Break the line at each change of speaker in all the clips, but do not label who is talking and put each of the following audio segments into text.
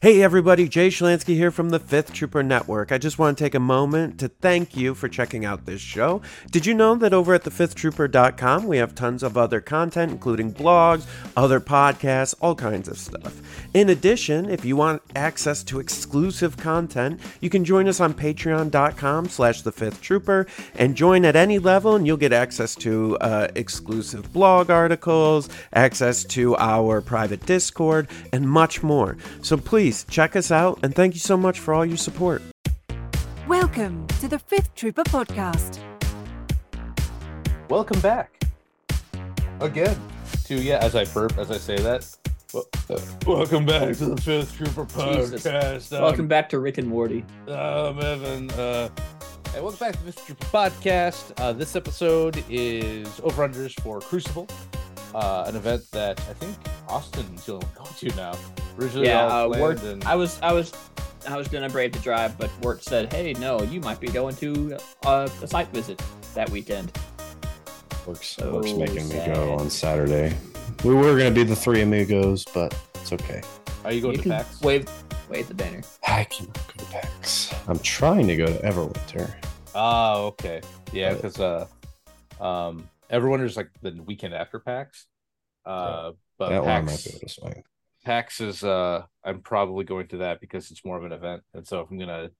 Hey everybody, Jay Schlansky here from the Fifth Trooper Network. I just want to take a moment to thank you for checking out this show. Did you know that over at thefifthtrooper.com we have tons of other content, including blogs, other podcasts, all kinds of stuff. In addition, if you want access to exclusive content, you can join us on patreon.com slash the fifth trooper and join at any level and you'll get access to uh, exclusive blog articles, access to our private Discord, and much more. So please check us out and thank you so much for all your support.
Welcome to the Fifth Trooper Podcast.
Welcome back again to yeah. As I burp, as I say that. Well, uh, welcome back to the Fifth Trooper
Jesus.
Podcast. Um,
Welcome back to Rick and Morty.
I'm Evan. Uh, hey, welcome back to the Fifth Trooper Podcast. Uh, this episode is over unders for Crucible, uh, an event that I think Austin Austin's going to now. Originally
Yeah,
all
uh,
planned and
I was, I was, I was gonna brave the drive, but Wart said, "Hey, no, you might be going to uh, a site visit that weekend."
Works,
So
works making me go on Saturday. We were gonna be the three amigos, but it's okay.
are you going
you
to
can
PAX?
wave, wave the banner.
I can go to PAX. I'm trying to go to Everwinter.
Oh, okay. Yeah, because uh, um, everyone is like the weekend after PAX. Uh, but
that one I might
PAX,
be able to swing.
PAX is uh, I'm probably going to that because it's more of an event, and so if I'm gonna,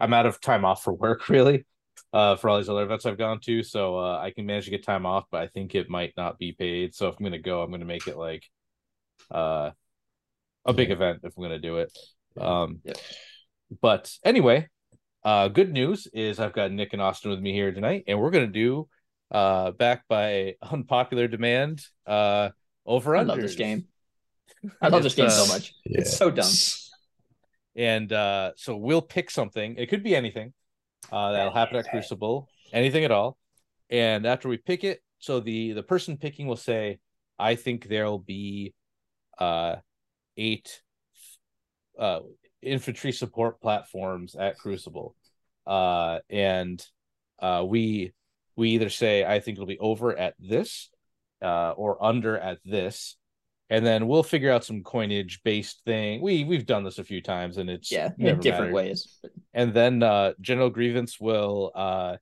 I'm out of time off for work really, uh, for all these other events I've gone to, so uh, I can manage to get time off, but I think it might not be paid. So if I'm gonna go, I'm gonna make it like, uh, a big
Yeah.
event if I'm gonna do it. Um,
Yep.
but anyway, uh, good news is I've got Nick and Austin with me here tonight, and we're gonna do, uh, back by unpopular demand, uh, over
I love this game. I love this game
uh,
so much. It's so dumb.
and uh so we'll pick something. It could be anything uh that'll happen at crucible. Anything at all. And after we pick it so the the person picking will say i think there'll be uh eight uh infantry support platforms at crucible. Uh and uh we we either say i think it'll be over at this uh or under at this and then we'll figure out some coinage based thing. We we've done this a few times, and it's
Yeah,
never
in different
mattered.
ways.
And then uh, General Grievance will uh,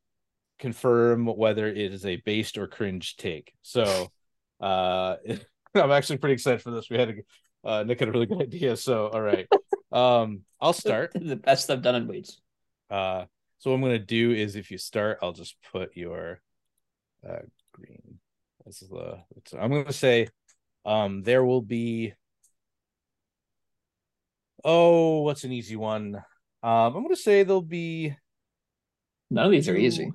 confirm whether it is a based or cringe take. So uh, I'm actually pretty excited for this. We had a uh, Nick had a really good idea. So all right, um, I'll start.
the best I've done in weeks.
So what I'm gonna do is if you start, I'll just put your uh, green. This is the. it's- I'm gonna say, um, there will be. Oh, what's an easy one? Um, I'm gonna say there'll be
None of these are easy.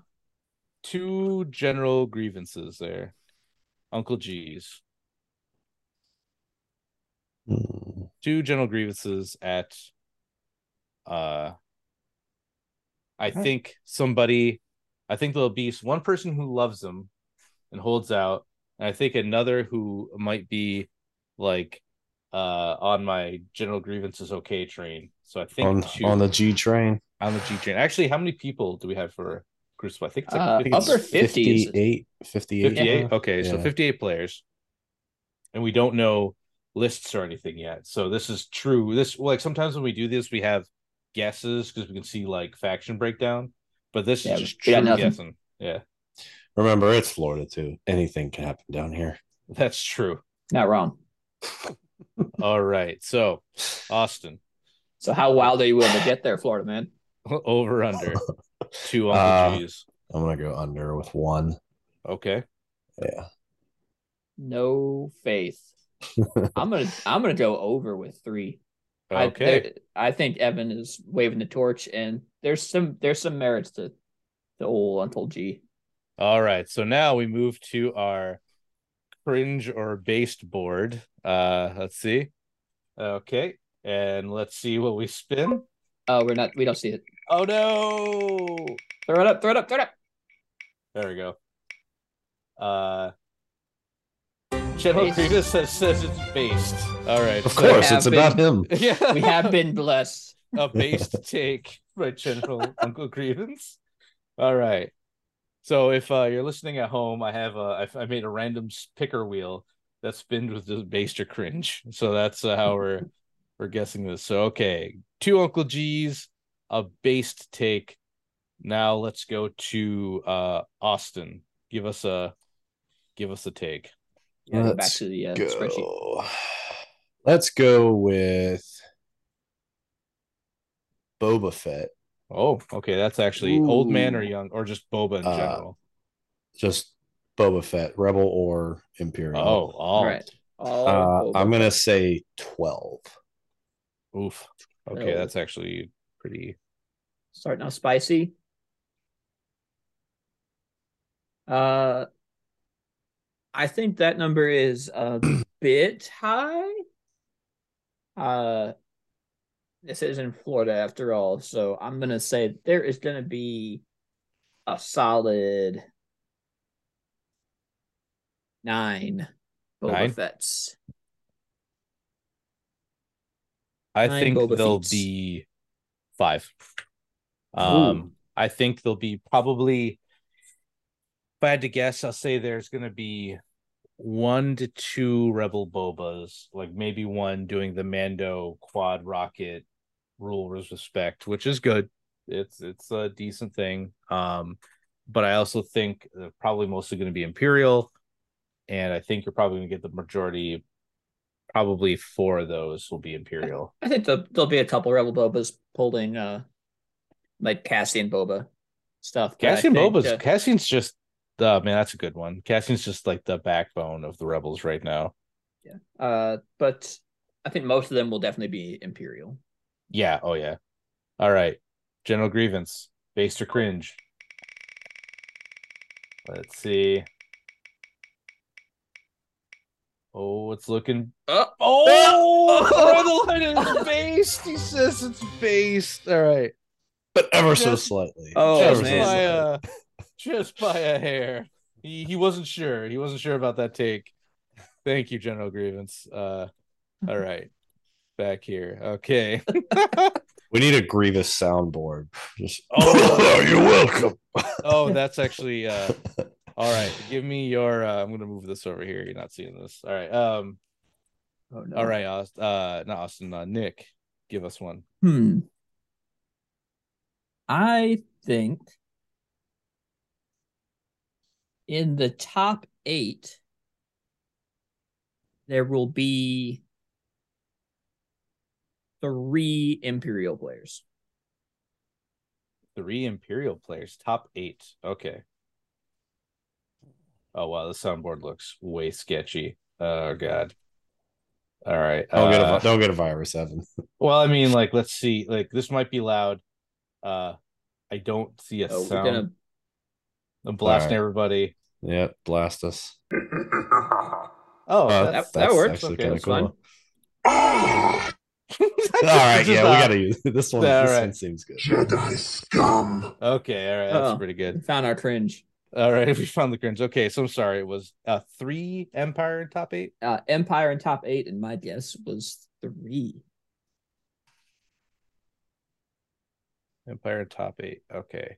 Two general grievances there, Uncle G's.
Hmm.
Two general grievances at. Uh, I
Okay.
think somebody, I think there'll be one person who loves them and holds out, and I think another who might be like uh on my general grievances okay train. So I think
On
two,
on the G train.
on the G train. Actually, how many people do we have for Crucible? I think it's like
Uh,
50
upper 50s.
58. 58.
58 okay so 58 players and we don't know lists or anything yet so this is true this like sometimes when we do this we have guesses because we can see like faction breakdown but this
Yeah,
is just true guessing yeah
Remember, it's Florida too. Anything can happen down here.
that's true
Not wrong.
all right so austin
So how wild are you willing to get there, Florida man?
over under two uncle
Uh,
G's.
I'm gonna go under with one.
okay
Yeah.
No faith. I'm gonna I'm gonna go over with three. I,
okay
there- I think Evan is waving the torch, and there's some there's some merits to the old Untold G.
all right so now we move to our cringe or based board uh let's see okay and let's see what we spin
Oh, we're not we don't see it.
Oh no!
Throw it up, throw it up, throw it up.
There we go. Uh, General
Based.
Grievous says, says it's based. All right,
Of
so-
course,
have
it's about him.
yeah,
We have been blessed.
a based take by General Uncle Grievance. All right. So if uh, you're listening at home, I have a I, I made a random s- picker wheel that spins with the based or cringe. So that's uh, how we're we're guessing this. So okay, two Uncle G's, a based take. Now let's go to uh Austin. Give us a give us a take.
Yeah, back
Let's
to the uh, spreadsheet.
Go. Let's go with Boba Fett.
Oh, okay. That's actually old man or young or just Boba in
Uh,
general.
Just Boba Fett, Rebel or Imperial.
Oh, all
All right. All
Uh, I'm gonna
Fett.
say twelve.
Oof. Okay,
Oh.
that's actually pretty.
starting out spicy. Uh, I think that number is a bit high. Uh, this is in Florida after all, so I'm gonna say there is gonna be a solid nine Boba
Nine?
Fett's.
I
Nine
think
Boba
they'll
Feets.
be five. Um, I think they'll be probably. I had to guess, I'll say there's going to be one to two Rebel Bobas, like maybe one doing the Mando quad rocket rule with respect, which is good. It's it's a decent thing. Um, but I also think they're probably mostly going to be Imperial, and I think you're probably going to get the majority. Probably four of those will be Imperial.
I think the, there'll be a couple Rebel Bobas pulling uh like Cassian Boba stuff.
Cassian Boba's
uh,
Cassian's just uh man, that's a good one. Cassian's just like the backbone of the rebels right now. Yeah.
Uh, but I think most of them will definitely be Imperial.
Yeah, oh yeah. All right. General Grievance, based or cringe. Let's see. Oh, it's looking
Oh,
Oh, red line is based. He says it's based. All right.
But ever so slightly.
Oh,
just
man.
by
slightly.
A just by a hair. He he wasn't sure. He wasn't sure about that take. Thank you, General Grievance. Uh all right. Back here. Okay.
We need a Grievous soundboard. Just
Oh.
you're welcome.
Oh, that's actually uh all right. Give me your uh I'm gonna move this over here. You're not seeing this. All right. Um
oh, no.
all right, Austin uh not Austin, uh Nick. Give us one.
Hmm. I think in the top eight, there will be three Imperial players.
Three Imperial players, top eight. Okay. Oh wow, the soundboard looks way sketchy. Oh god. All right.
Don't get
uh,
a don't get a virus, Evan.
Well, I mean, like, let's see. Like, this might be loud. Uh, I don't see a
Oh, we're
sound.
Gonna
I'm blasting
Alright.
everybody.
Yeah, blast us.
Oh,
Uh,
that's,
that works.
Okay,
kinda
that's
fine.
All right, yeah,
not-
we gotta use this one.
Yeah,
this
alright.
one seems good.
Jedi scum.
Okay, all right, that's
Oh.
pretty
we
good.
found our cringe.
All right, we found the cringe. Okay, so I'm sorry. It was uh three Empire in top eight.
Uh, Empire in top eight, and my guess was three.
Empire in top eight. Okay.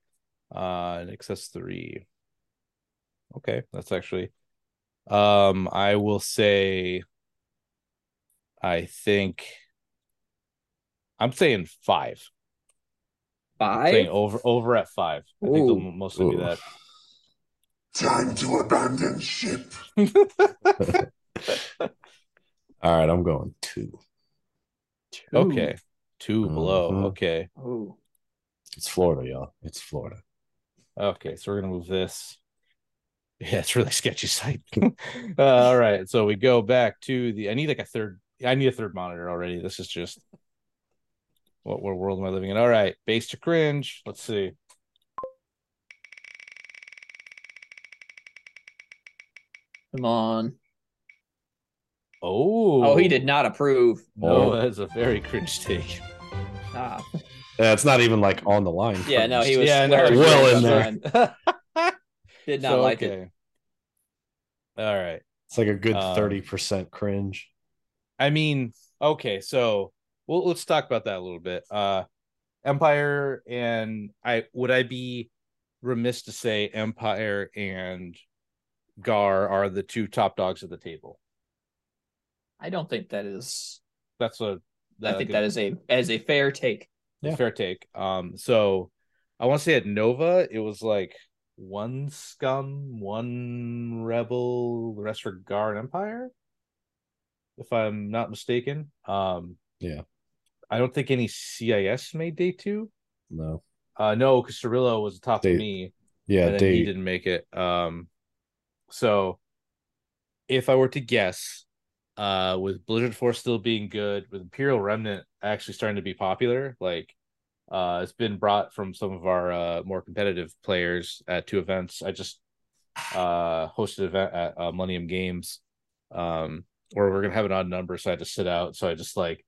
Uh, Nick says three. Okay, that's actually. Um, I will say. I think. I'm saying five. 5 saying
Five.
over over at five. I think they'll
Ooh.
mostly be that.
Time to abandon ship.
All right, I'm going two.
Two.
okay, 2 below.
Mhm.
Okay,
Oh,
It's Florida, y'all. It's Florida.
Okay. So we're gonna move this. Yeah, it's really sketchy site. uh, all right, so we go back to the. I need like a third. I need a third monitor already. This is just. What, what world am I living in? All right, base to cringe. Let's see.
come on.
Oh,
Oh, he did not approve.
No,
Oh.
that's a very cringe take.
Ah,
Yeah, it's not even like on the line.
yeah, no, he was
Yeah, no,
well in
his
there.
Did not
So,
like it.
All right.
It's like a good
Um,
thirty percent cringe.
I mean, okay, so well, let's talk about that a little bit. Uh Empire and I would I be remiss to say Empire and Gar are the two top dogs at the table.
I don't think that is.
That's a
I think that is a as a fair take.
Yeah.
fair take. Um, so I want to say at Nova, it was like one scum, one rebel, the rest were Guard Empire, if I'm not mistaken. Um,
Yeah.
I don't think any CIS made day two.
No.
Uh, no, because Cirillo was the top
Day-
of me.
Yeah,
and then he didn't make it. Um, so if I were to guess, uh, with Blizzard Force still being good, with Imperial Remnant actually starting to be popular, like, uh, it's been brought from some of our uh more competitive players at two events. I just uh hosted an event at uh, Millennium Games, um, where we're gonna have an odd number, so I had to sit out. So I just like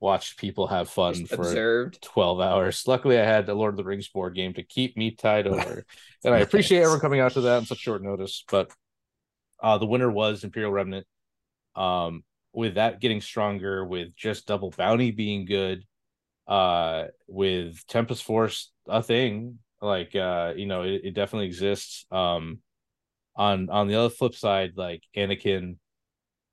watched people have fun
Just
for
observed.
12 hours. Luckily, I had the Lord of the Rings board game to keep me tied over. and I appreciate everyone coming out to that on such short notice. But uh, the winner was Imperial Remnant. Um, with that getting stronger, with just double bounty being good, uh, with Tempest Force a thing, like uh, you know, it, it definitely exists. Um, on on the other flip side, like Anakin,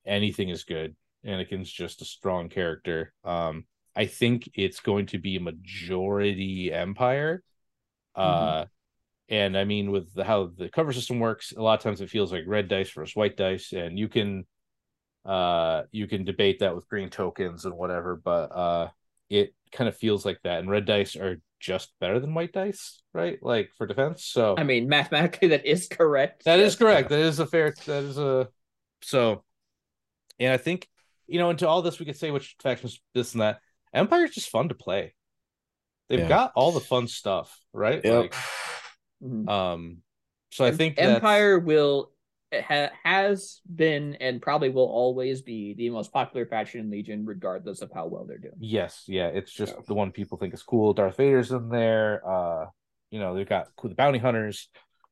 anything is good. Anakin's just a strong character. Um, I think it's going to be a majority Empire. Uh, and I mean, with the, how the cover system works, a lot of times it feels like red dice versus white dice, and you can, uh, you can debate that with green tokens and whatever, but uh, it kind of feels like that. And red dice are just better than white dice, right? Like for defense. So
I mean, mathematically, that is correct.
that is correct. That is a fair. That is a so, and I think you know into all this we could say which factions this and that. Empire's just fun to play. They've
Yeah.
got all the fun stuff, right?
Yep.
Like, um, so I think that's-
Empire will ha, has been and probably will always be the most popular faction in Legion, regardless of how well they're doing.
Yes, yeah, it's just the one people think is cool. Darth Vader's in there. Uh, you know, they've got cool the bounty hunters.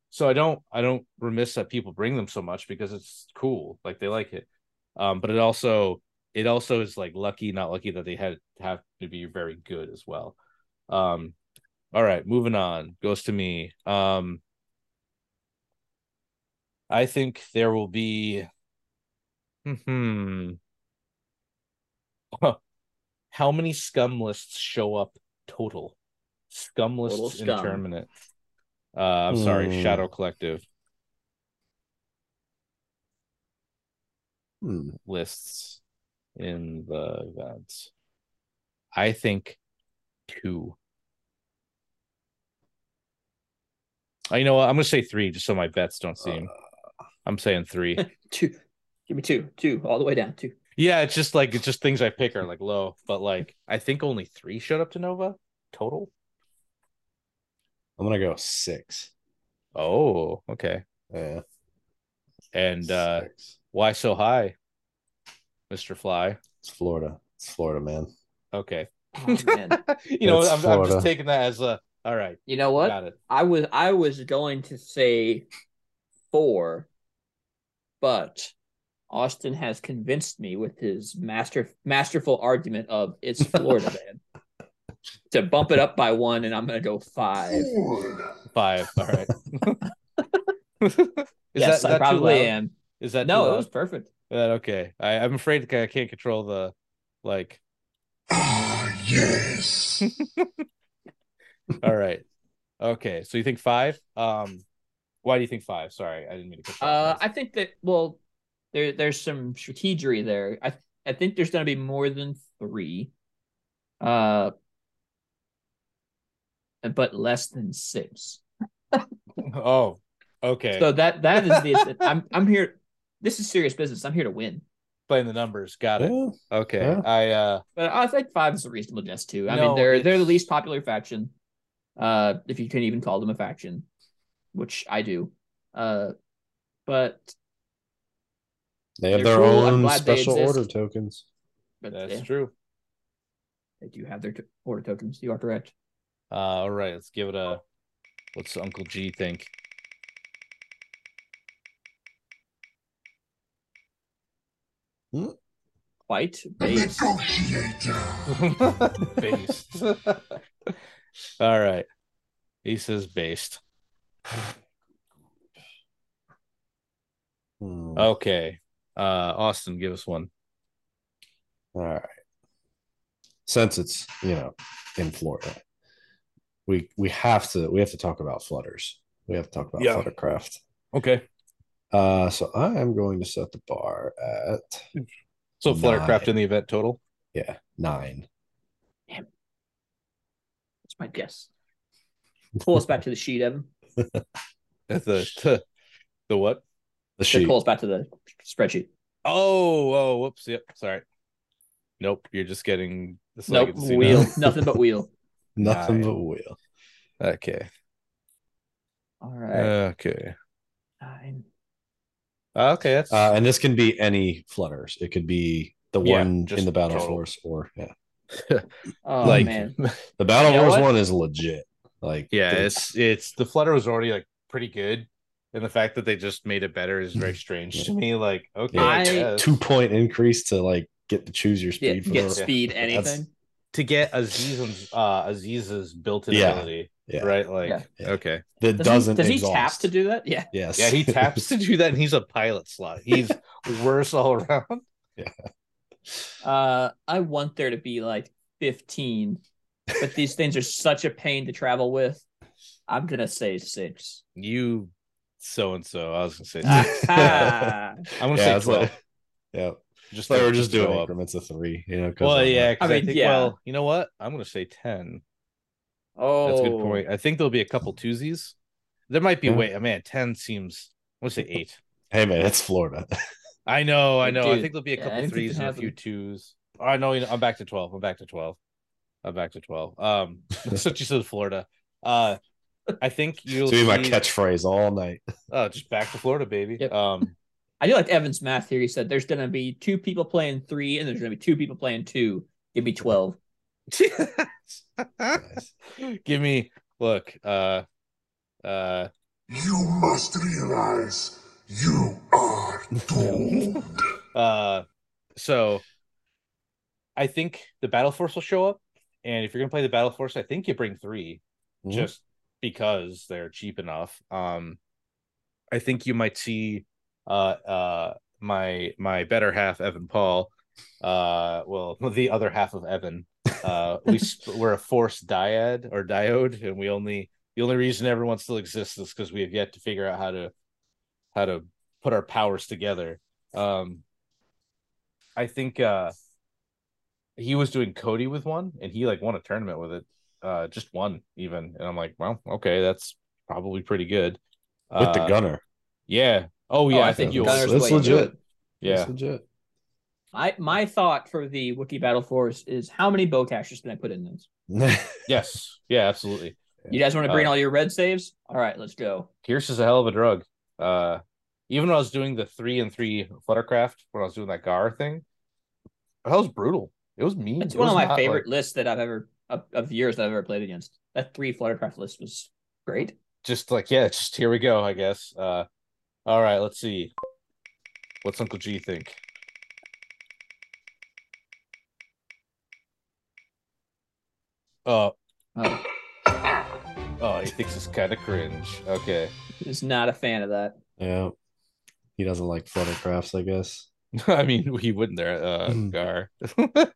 So I don't I don't remiss that people bring them so much because it's cool. Like they like it. Um, but it also it also is like lucky, not lucky that they had have to be very good as well. Um, all right, moving on. Goes to me. Um I think there will be hmm how many scum lists show up total? Scum lists
Total
in
scum.
tournament. Uh, I'm sorry,
Hmm.
Shadow Collective
Hmm.
lists in the events. I think two. I, you know what? I'm gonna say three, just so my bets don't seem. I'm saying three.
Two, give me two, two, all the way down two.
yeah, it's just like it's just things I pick are like low, but like I think only three showed up to Nova total.
I'm gonna go six.
Oh, okay.
Yeah.
And uh
six.
why so high, Mr. Fly?
It's Florida. It's Florida, man.
Okay.
Oh, man.
you know, I'm, I'm just taking that as a all right.
You know what?
Got it.
I was I was going to say four, but Austin has convinced me with his master masterful argument of it's Florida man to bump it up by one, and I'm gonna go five.
Five. All right. Is
yes,
that,
I
that
probably am.
Is that
No, it was perfect.
Uh, okay. I, I'm afraid I can't control the like.
Ah, yes.
All right. Okay. So you think five? Um, why do you think five? Sorry, I didn't mean to cut
Uh. I think that well, there there's some strategery there. I I think there's gonna be more than three, uh, but less than six.
oh, okay.
So that that is the I'm I'm here. This is serious business. I'm here to win.
Playing the numbers. Got it.
Yeah.
Okay.
Yeah.
I uh.
But I think five is a reasonable guess too. I
No,
mean, they're they're the least popular faction, uh, if you can even call them a faction, which I do. Uh, but
They have their
cool.
Own special order tokens.
but
That's
yeah,
true.
they do have their to- order tokens. You are correct.
Uh, all right, let's give it a. What's Uncle G think?
Quite base.
Based. all right, he says based. Okay, uh, Austin, give us one.
All right. since it's you know in Florida, we we have to we have to talk about flutters. We have to talk about
Yeah.
fluttercraft.
Okay.
Uh, so I am going to set the bar at
So Fluttercraft in the event total.
yeah nine. Damn.
That's my guess. Pull us back to the sheet, Evan.
That's the the, the what?
The
Should
sheet.
pull us back to the spreadsheet.
Oh, oh, whoops. Yep. Sorry. Nope. You're just getting the so
Nope,
get to see
wheel.
now.
Nothing but wheel.
Nothing
Nine.
but wheel.
Okay.
All right.
Okay.
Nine.
Okay. That's
Uh, and this can be any flutters. It could be the
Yeah,
one in the battle
total.
force, or yeah,
Oh
like
man.
the battle
You know
force
what?
one is legit. Like
yeah.
the-
It's it's the Flutter was already like pretty good, and the fact that they just made it better is very strange to me. Like, okay, I
I-
two point increase to like get to choose your
Yeah,
speed for
get
the
speed
That's-
anything.
to get Aziz's uh Aziz's built-in
Yeah.
ability,
yeah
right? Like,
Yeah.
Yeah.
okay,
that
Does,
doesn't
he, does he tap to do that? Yeah.
yes
yeah, he taps to do that, and he's a pilot slot. He's worse all around. Yeah.
Uh, I want there to be like 15, but these things are such a pain to travel with. I'm gonna say six.
You so and so. I was gonna say,
Ah,
I'm gonna
yeah,
say twelve.
like, yeah
just
they
to
were just
show
doing
up.
increments of three you know 'cause
Well,
I'm
yeah,
like-
'cause
I
I,
mean,
think.
yeah.
Well, you know what? I'm gonna say ten.
oh,
That's a good point. I think there'll be a couple twosies. There might be
Yeah.
way. Man, ten seems. I want to say eight.
hey man it's Florida
I know, I
Like,
know. I think there'll be a couple
anything
threes
can
and a few twos. Oh, I know. You know, I'm back to twelve. I'm back to twelve. I'm back to twelve. Um, that's what you said, Florida. Uh, I think you'll
to be my catchphrase all night
Oh, just back to Florida, baby.
Yep.
Um,
I do like Evan's math here. He said there's gonna be two people playing three, and there's gonna be two people playing two. Give me twelve.
Nice.
give me look. Uh, uh,
You must realize you are doomed.
uh. So, I think the battle force will show up, and if you're gonna play the battle force, I think you bring 3
Mhm.
just because they're cheap enough. Um, I think you might see uh uh my my better half Evan Paul, uh, well the other half of Evan. Uh, we we're a forced dyad or diode, and we only the only reason everyone still exists is because we have yet to figure out how to how to put our powers together. Um, I think uh he was doing Cody with one, and he like won a tournament with it. Uh, just one even, and I'm like, well, okay, that's probably pretty good.
with the
Uh,
gunner
yeah. Oh yeah,
Oh,
I,
I
think
think
you'll.
Gunner's
it's
the way to do
legit
it.
Yeah,
it's legit
I my thought for the Wookiee Battle Force is how many bowcasters can I put in this?
yes, yeah, absolutely.
You guys want to bring
Uh,
all your red saves? All right, let's go.
Pierce is a hell of a drug. Uh, even when I was doing the three and three Fluttercraft, when I was doing that Gar thing, that was brutal. It was mean.
It's
It
one of my favorite
like,
lists that I've ever of, of years that I've ever played against. That three Fluttercraft list was great.
just like yeah, just here we go. I guess. Uh, all right, let's see. What's Uncle G think? Oh,
Oh,
oh, he thinks it's kind of cringe. Okay.
He's not a fan of that.
yeah he doesn't like fluttercrafts I guess
I mean, he wouldn't there, uh,
Mm.
Gar.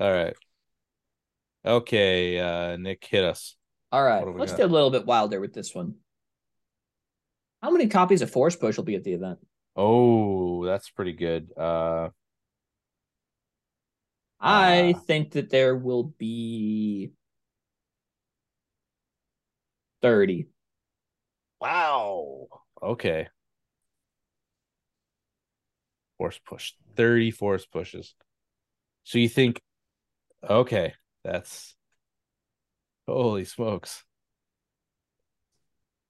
All right. Okay, uh, Nick, hit us.
All right,
What do we
let's
got?
get a little bit wilder with this one. How many copies of Force Push will be at the event?
Oh, that's pretty good. Uh,
I
Ah.
think that there will be 30.
wow. Okay. Force push. 30 force pushes. So you think, okay, that's holy smokes.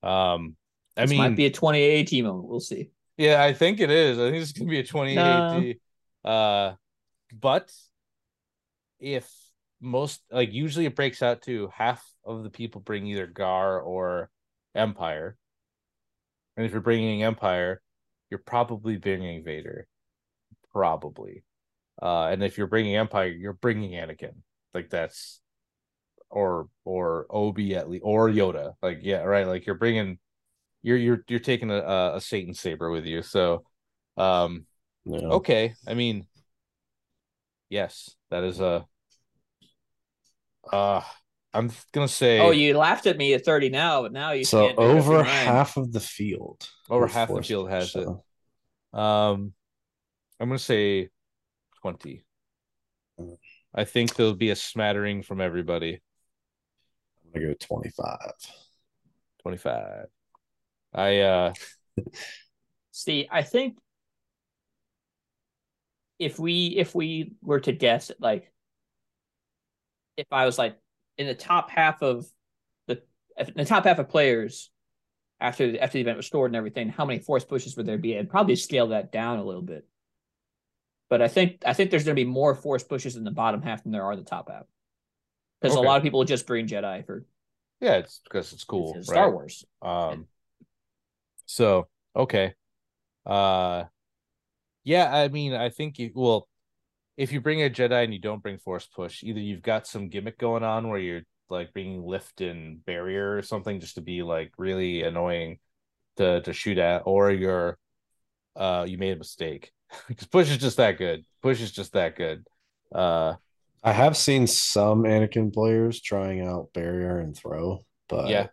Um, I
This
mean,
might be a 20 AT moment. We'll see.
Yeah, I think it is. I think it's gonna be a 28
No.
Uh but if most like usually it breaks out to half of the people bring either Gar or Empire. And if you're bringing Empire, you're probably bringing Vader. Probably. Uh and if you're bringing Empire, you're bringing Anakin. Like that's or or Obi at least or Yoda. Like yeah, right. Like you're bringing you're you're you're taking a a, a Satan saber with you. So, um,
Yeah.
okay. I mean, yes, that is a Uh I'm gonna say
Oh, you laughed at me at 30 now, but now you
So
can't
over half of the field.
Over
with
half the field
push,
has it. Um, I'm gonna say twenty. I think there'll be a smattering from everybody.
I'm gonna go 25.
Twenty-five. I uh
See, I think if we if we were to guess like if I was like in the top half of the if in the top half of players after after the event was stored and everything, how many force pushes would there be? I'd probably scale that down a little bit. But I think I think there's going to be more force pushes in the bottom half than there are in the top half. Because
Okay.
a lot of people just bring Jedi for
yeah, it's because it's cool.
it's
right?
Star Wars.
Um so okay. Uh yeah, I mean I think you well if you bring a Jedi and you don't bring force push, either you've got some gimmick going on where you're like bringing lift and barrier or something just to be like really annoying to to shoot at, or you're uh you made a mistake. Because push is just that good. Push is just that good. Uh
I have seen some Anakin players trying out barrier and throw, but
yeah,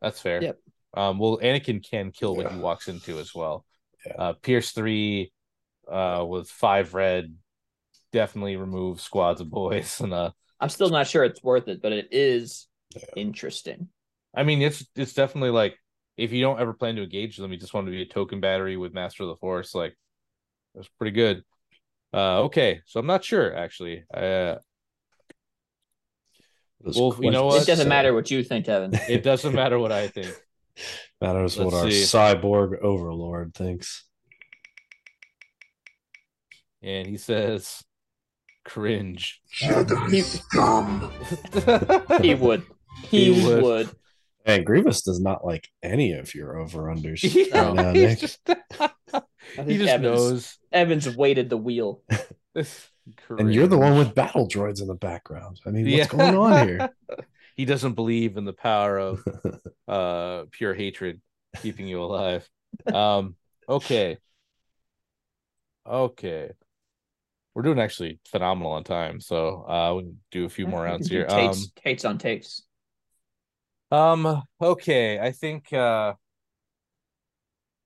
that's fair.
Yep.
Um, well, Anakin can kill what he walks into as well.
Yeah.
Uh, Pierce three, uh, with five red, definitely remove squads of boys. And uh,
I'm still not sure it's worth it, but it is interesting.
I mean, it's it's definitely like if you don't ever plan to engage them, you just want to be a token battery with Master of the Force. Like that's pretty good. Uh, okay, so I'm not sure actually. Uh,
this
Well, you know what?
It doesn't matter what you think, Evan.
it doesn't matter what I think.
Matters what
Let's
our
see.
cyborg overlord thinks.
And he says, "Cringe."
Jedi scum.
He would. He,
He would.
would.
And Grievous does not like any of your over unders.
Yeah,
right now,
he's
Nick.
just,
I
he just
Evans,
knows.
Evans weighted the wheel.
And you're the one with battle droids in the background. I mean, what's
Yeah.
going on here?
he doesn't believe in the power of uh pure hatred keeping you alive. Um okay. Okay. We're doing actually phenomenal on time, so uh we can do a few more rounds here. Um
Tates, Tates on takes.
um okay, I think uh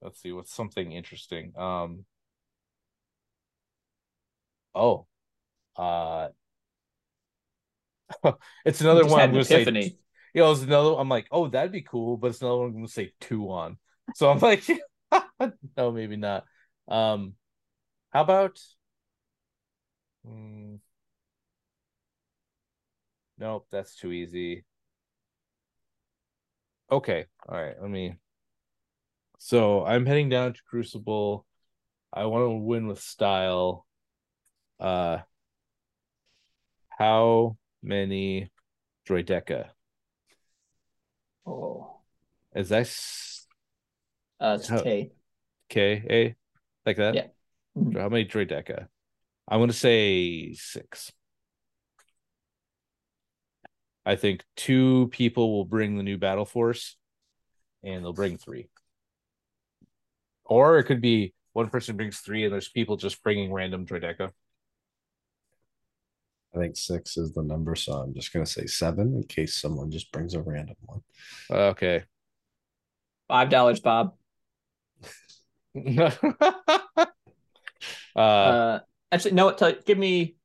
let's see what's something interesting. Um Oh. Uh it's another one I'm gonna say you know, it's another. I'm like, oh, that'd be cool, but it's another one I'm gonna say two on. So I'm like, no, maybe not. Um, how about? Hmm. nope, that's too easy. Okay, all right. Let me. So I'm heading down to Crucible. I want to win with style. Uh, how many droideka?
Oh,
Is that
uh, it's
How-
Tay.
K A like that?
Yeah. Mhm.
How many droideka? I'm gonna say six. I think two people will bring the new battle force, and they'll bring three. Or it could be one person brings three, and there's people just bringing random droideka.
I think six is the number, so I'm just gonna say seven in case someone just brings a random one.
Okay.
Five dollars, Bob.
uh,
Uh, actually, no. Tell, give me.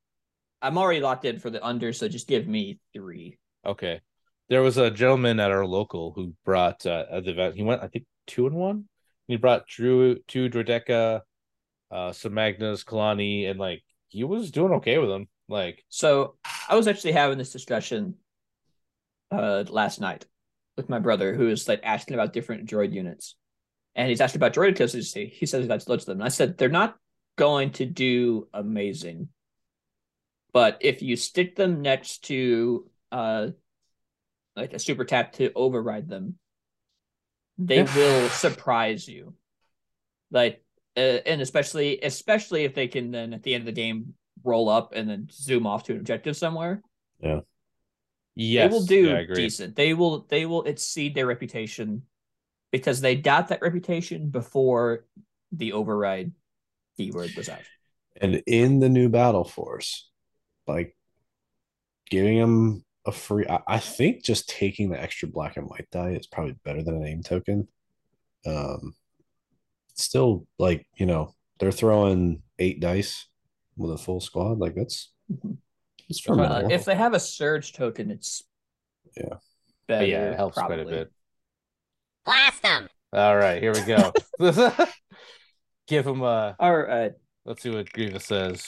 I'm already locked in for the under, so just give me three.
Okay. There was a gentleman at our local who brought uh, at the event. He went, I think, two and one. He brought Drew to Droideka, uh, some Magnus, Kalani, and like he was doing okay with them. Like,
So I was actually having this discussion uh last night with my brother, who is like asking about different droid units, and he's asking about droid because he says he that's loads of them. And I said they're not going to do amazing, but if you stick them next to uh like a super tap to override them, they will surprise you. Like, uh, and especially especially if they can then at the end of the game roll up and then zoom off to an objective somewhere. Yeah.
Yes,
they will do
yeah, I agree.
decent. They will they will exceed their reputation because they got that reputation before the override keyword was out.
And in the new battle force, like giving them a free. I, I think just taking the extra black and white die is probably better than a name token. Um, still like you know they're throwing eight dice with a full squad. Like that's it's
Uh,
formidable.
if they have a surge token, it's
Yeah.
Better.
yeah, it helps quite a bit.
Blast them!
All right, here we go. Give him a.
All right.
Let's see what Grievous says.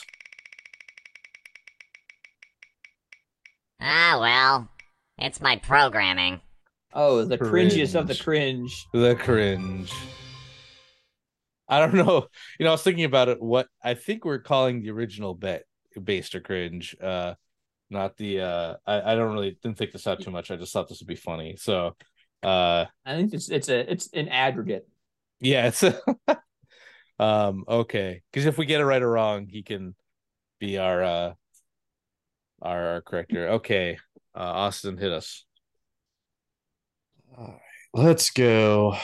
Ah, well, it's my programming.
Oh, the cringiest of the
Cringe.
cringe.
The cringe. I don't know. You know, I was thinking about it. What I think we're calling the original bet based or cringe. Uh, not the. Uh, I I don't really didn't think this out too much. I just thought this would be funny. So, uh,
I think it's it's a it's an aggregate.
yeah, it's. um. Okay, because if we get it right or wrong, he can be our uh our, our corrector. Okay, uh, Austin hit us.
All right, let's go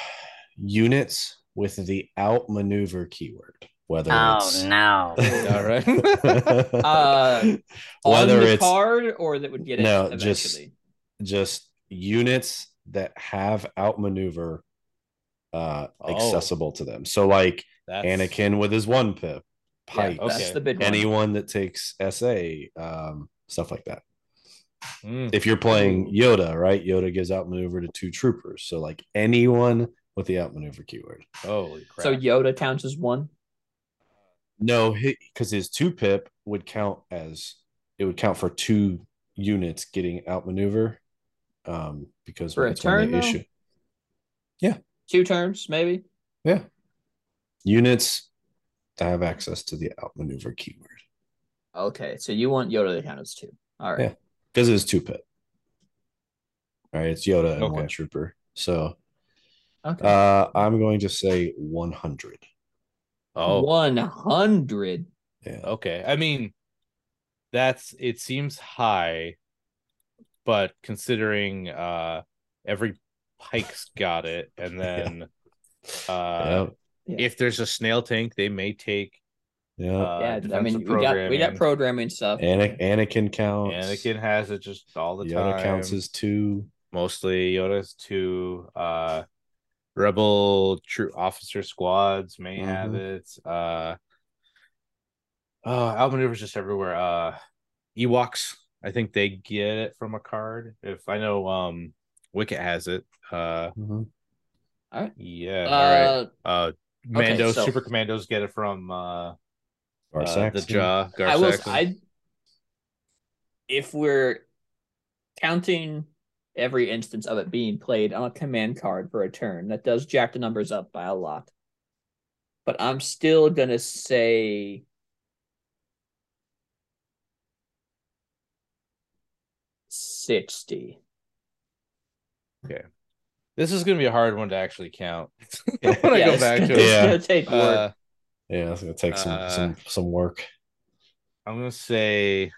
units with the outmaneuver keyword. Whether
Oh
it's
no.
All right.
Uh, On
whether
the
it's
card or that would get
No,
eventually.
just- just units that have outmaneuver uh
Oh.
accessible to them. So like
That's
Anakin with his one pip,
Yeah,
okay.
that's the big one.
anyone that takes SA, um, stuff like that.
Mm,
If you're playing Yoda, right? Yoda gives outmaneuver to two troopers. So like anyone with the outmaneuver keyword.
holy crap.
So Yoda counts as one.
No, because his two pip would count as it would count for two units getting outmaneuver. Um, because
For a
it's when they
turn, though? Two turns, maybe.
Yeah. Units that have access to the outmaneuver keyword.
Okay, so you want Yoda to count as two. All right.
Yeah. Because it's two pit. All right, it's Yoda and
Okay.
one trooper. So
Okay.
uh I'm going to say 100.
Oh, oh,
One hundred.
Yeah.
okay. I mean, that's it seems high, but considering uh every Pyke's got it, and then uh
Yeah.
if there's a snail tank, they may take
Yeah.
uh
yeah, I mean we got we got
programming.
programming stuff.
Ana- Anakin counts.
Anakin has it just all the
Yoda
time.
counts as two.
mostly Yoda's two uh rebel troop officer squads may have
Mhm.
it uh uh outmaneuvers just everywhere uh ewoks i think they get it from a card if i know um wicket has it uh
Mhm.
yeah all right
Uh,
uh mando
so-
super commandos get it from uh,
Or
uh the
Saxon.
jaw
I will. I. If we're counting every instance of it being played on a command card for a turn, that does jack the numbers up by a lot. But I'm still gonna say sixty. Okay.
this is gonna be a hard one to actually count
Yeah.
when i
Yeah,
go back
gonna-
it
Yeah.
gonna take work.
uh,
Yeah, it's gonna take some
Uh,
some some work.
I'm gonna say,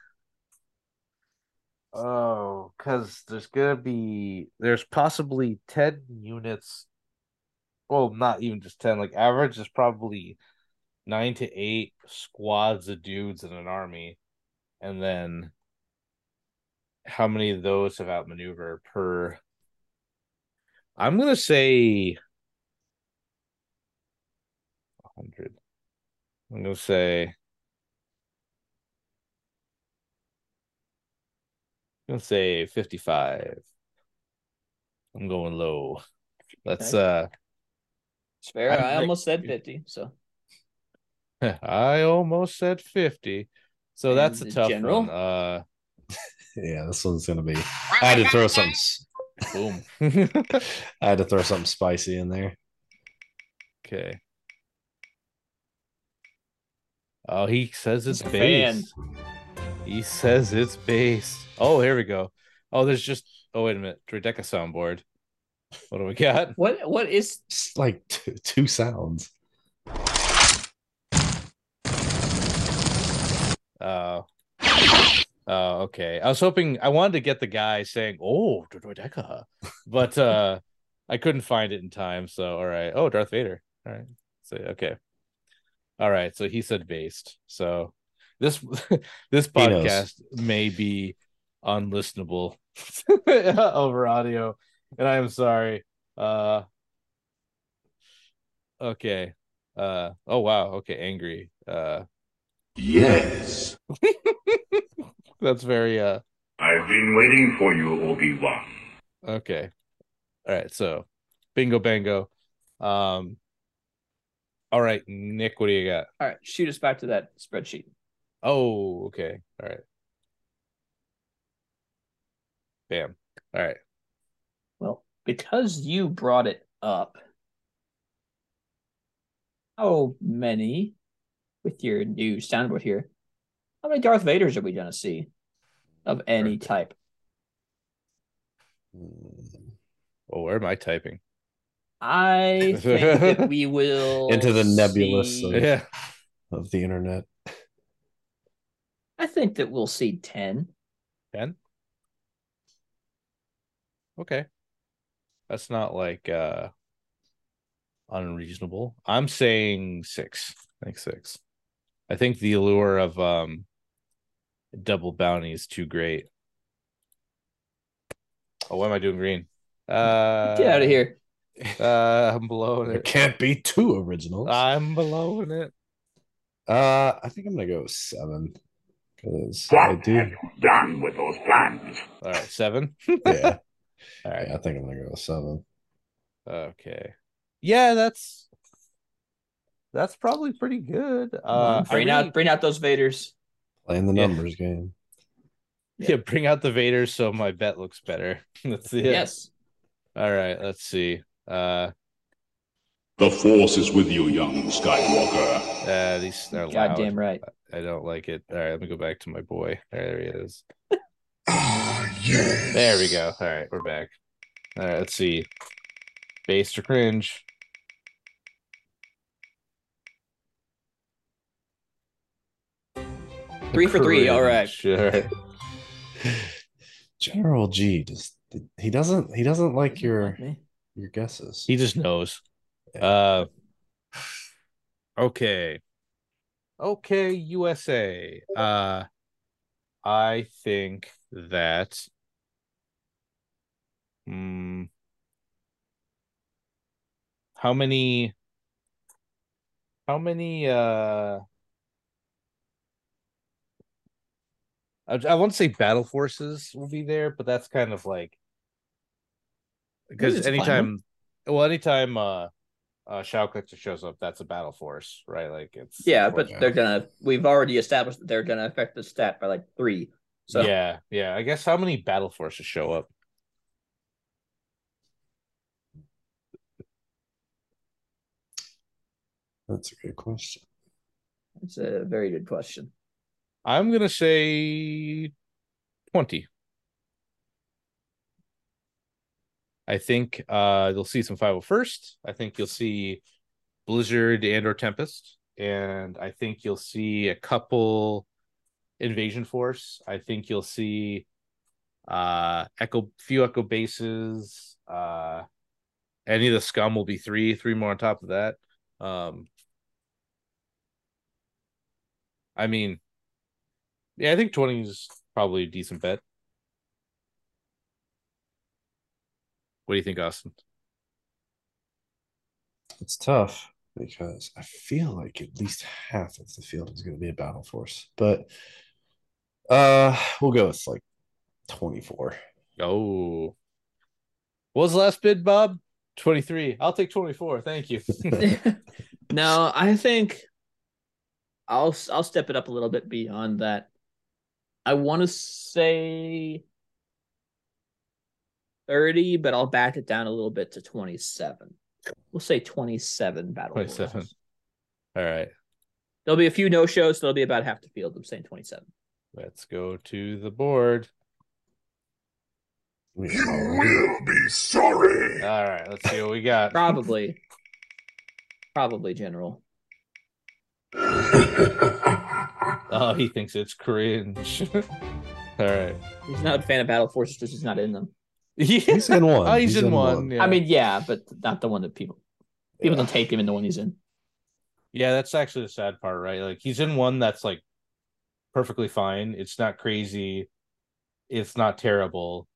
oh, because there's gonna be there's possibly ten units. Well, not even just ten. Like average is probably nine to eight squads of dudes in an army, and then how many of those have outmaneuver per? I'm gonna say hundred. I'm gonna say. I'm gonna say 55. I'm going low. Let's uh
It's fair.
I
I almost said fifty. So
I almost said 50. So
And
that's a tough
general?
one. Uh
Yeah, this one's gonna be. I had to throw something. s-
boom.
I had to throw something spicy in there.
okay. Oh, he says it's base. He says it's base. Oh, here we go. Oh, there's just oh wait a minute. Droideka soundboard. What do we got?
what what is
It's like two, two sounds.
Oh. Oh, okay. I was hoping I wanted to get the guy saying, "Oh, Droideka," but uh I couldn't find it in time. So, all right. Oh, Darth Vader. All right. So, okay. All right. So he said based. So this this podcast may be unlistenable over audio, and I am sorry. Uh, okay. Uh, oh wow. Okay, angry. Uh,
Yes.
that's very uh.
I've been waiting for you, Obi-Wan.
Okay. All right. So, bingo, bango. Um. All right, Nick. What do you got?
All right, shoot us back to that spreadsheet.
Oh, okay. All right. Bam. All right.
Well, because you brought it up, how many, with your new soundboard here, how many Darth Vaders are we going to see of any type?
Well, where am I typing?
I think that we will
Into the nebulous
see-
of-
Yeah.
of the internet.
I think that we'll see ten.
Ten. Okay. That's not like uh unreasonable. I'm saying six. I think six. I think the allure of um double bounty is too great. Oh, why am I doing green? Uh
Get out of here.
Uh I'm blowing it.
There
it.
can't be two originals.
I'm blowing it.
Uh, I think I'm gonna go seven because I
What
do.
have you done with those plans?
All right, seven.
Yeah,
All right.
yeah, I think I'm gonna go seven.
Okay. Yeah, that's that's probably pretty good. Uh I
bring
really-
out bring out those Vaders.
Playing the
Yeah.
numbers game.
yeah, bring out the Vaders so my bet looks better. That's it.
Yes.
All right, let's see. Uh
The Force is with you, young Skywalker.
uh these are loud.
Goddamn right.
I don't like it. All right, let me go back to my boy. There he is.
Ah, yes.
There we go. All right, we're back. All right, let's see. Base to cringe.
Three for three. All right.
Sure.
General G just he doesn't he doesn't like your
Like me.
Your guesses.
He just knows. Uh okay. Okay, USA. Uh I think that hmm how many how many uh I, I want to say battle forces will be there, but that's kind of like because
it's fine.
anytime well anytime uh uh Shao Kahn shows up, that's a battle force, right? Like it's
Yeah, but
course-
they're gonna. We've already established that they're gonna affect the stat by like three. So
yeah, yeah. I guess how many battle forces show up?
That's a good question.
That's a very good question.
I'm gonna say twenty. I think uh you'll see some 501st. I think you'll see Blizzard and or Tempest. And I think you'll see a couple invasion force. I think you'll see uh echo few echo bases. Uh any of the scum will be three, three more on top of that. Um I mean yeah, I think 20 is probably a decent bet. What do you think, Austin?
It's tough because I feel like at least half of the field is going to be a battle force, but uh, we'll go with like 24.
Oh. What was the last bid, Bob? 23. I'll take 24. Thank you.
no, I think I'll I'll step it up a little bit beyond that. I want to say 30, but I'll back it down a little bit to 27. We'll say 27 battle
27.
forces.
All right.
There'll be a few no shows, so there'll be about half the field. I'm saying 27.
Let's go to the board.
We
You will be sorry.
All right. Let's see what we got.
Probably. Probably general.
Oh, he thinks it's cringe. All right.
He's not a fan of battle forces because he's not in them.
Yeah.
He's in one.
Oh, he's, in, one. Yeah.
I mean, yeah, but not the one that people people don't take him in the one he's in.
Yeah, that's actually the sad part, right? Like he's in one that's like perfectly fine. It's not crazy. it's not terrible,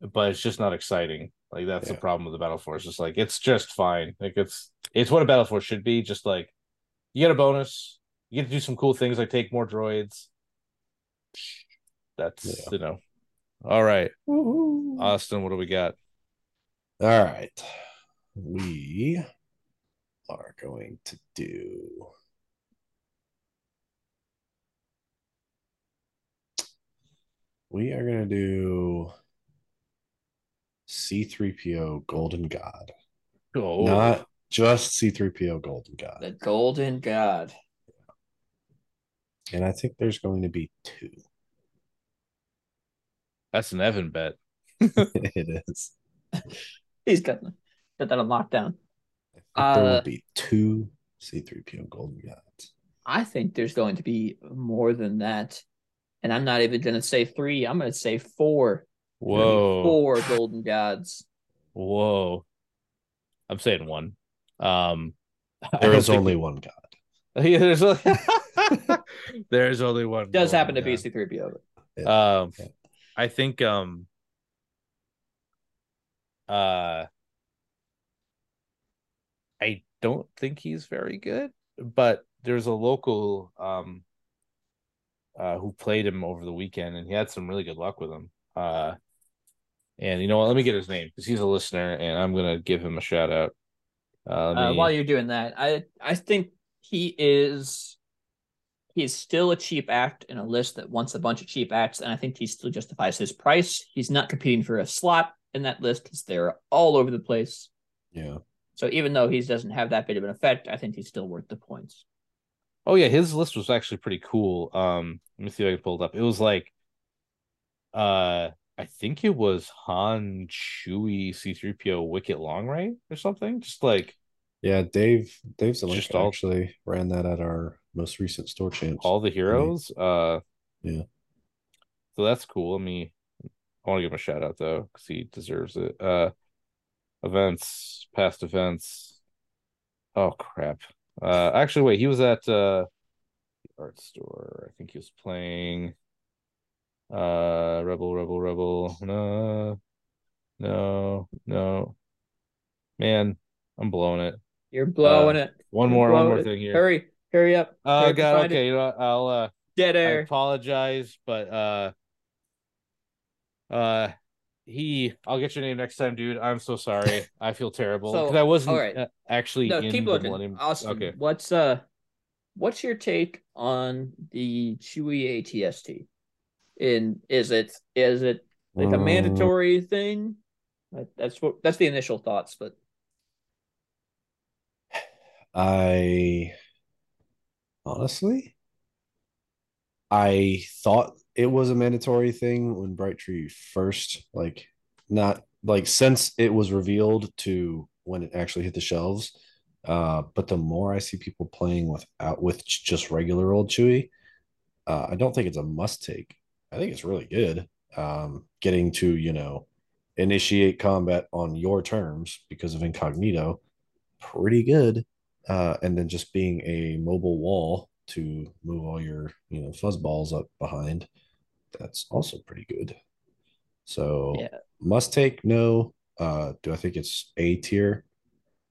but it's just not exciting. Like that's the problem with the Battle Force. It's like it's just fine. Like it's it's what a Battle Force should be. Just like you get a bonus, you get to do some cool things like take more droids. That's
Yeah.
you know. All right, Austin, what do we got?
All right. We are going to do we are going to do C3PO Golden God.
Oh,
Not just C3PO Golden God.
The Golden God.
And I think there's going to be two.
That's an Evan bet.
it is.
He's got, got that on lockdown.
I think there
Uh,
will be two C3PO Golden Gods.
I think there's going to be more than that. And I'm not even going to say three. I'm going to say four.
Whoa,
Four Golden Gods.
whoa. I'm saying one. Um, I
There
don't
is
think-
only one God.
Yeah, there's only, there's only one.
Does happen to be C3PO.
Um,
Yeah.
I think um, uh, I don't think he's very good, but there's a local um, uh, who played him over the weekend, and he had some really good luck with him. Uh, and you know what? Let me get his name because he's a listener, and I'm gonna give him a shout out. Uh, let
Uh, while you're doing that, I I think he is he's still a cheap act in a list that wants a bunch of cheap acts, and I think he still justifies his price. He's not competing for a slot in that list because they're all over the place.
Yeah.
So even though he doesn't have that big of an effect, I think he's still worth the points.
Oh yeah, his list was actually pretty cool. Um, let me see if I can pull it up. It was like, uh, I think it was Han, Chewie, C-3PO, Wicket, Logray or something. Just like
Yeah, Dave Dave Zelenka
all-
actually ran that at our most recent store champs.
all the heroes. Uh,
Yeah.
So that's cool. Let me. I want to give him a shout out though, because he deserves it. Uh, events, past events. Oh crap. Uh, actually, wait. He was at uh, the art store. I think he was playing. Uh, Rebel, Rebel, Rebel. No, no, no. Man, I'm blowing it.
You're blowing
Uh,
it.
One more, one more
it.
thing here.
Hurry, hurry up.
Oh
and
God.
it.
Okay, you know what? I'll uh.
Dead
I
air.
apologize, but uh uh he I'll get your name next time, dude. I'm so sorry. I feel terrible
So,
because I wasn't
right.
uh, actually
No,
in
keep
the
looking.
Millennium.
Austin,
Okay.
what's uh what's your take on the Chewy ATST? In is it is it like a
Mm,
mandatory thing? That's what that's the initial thoughts, but
I honestly, I thought it was a mandatory thing when Bright Tree first, like, not like since it was revealed to when it actually hit the shelves. Uh, but the more I see people playing without with just regular old Chewy, uh, I don't think it's a must take. I think it's really good. Um, getting to you know initiate combat on your terms because of incognito, pretty good uh, and then just being a mobile wall to move all your you know fuzzballs up behind that's also pretty good so
Yeah.
must take no uh do i think it's a tier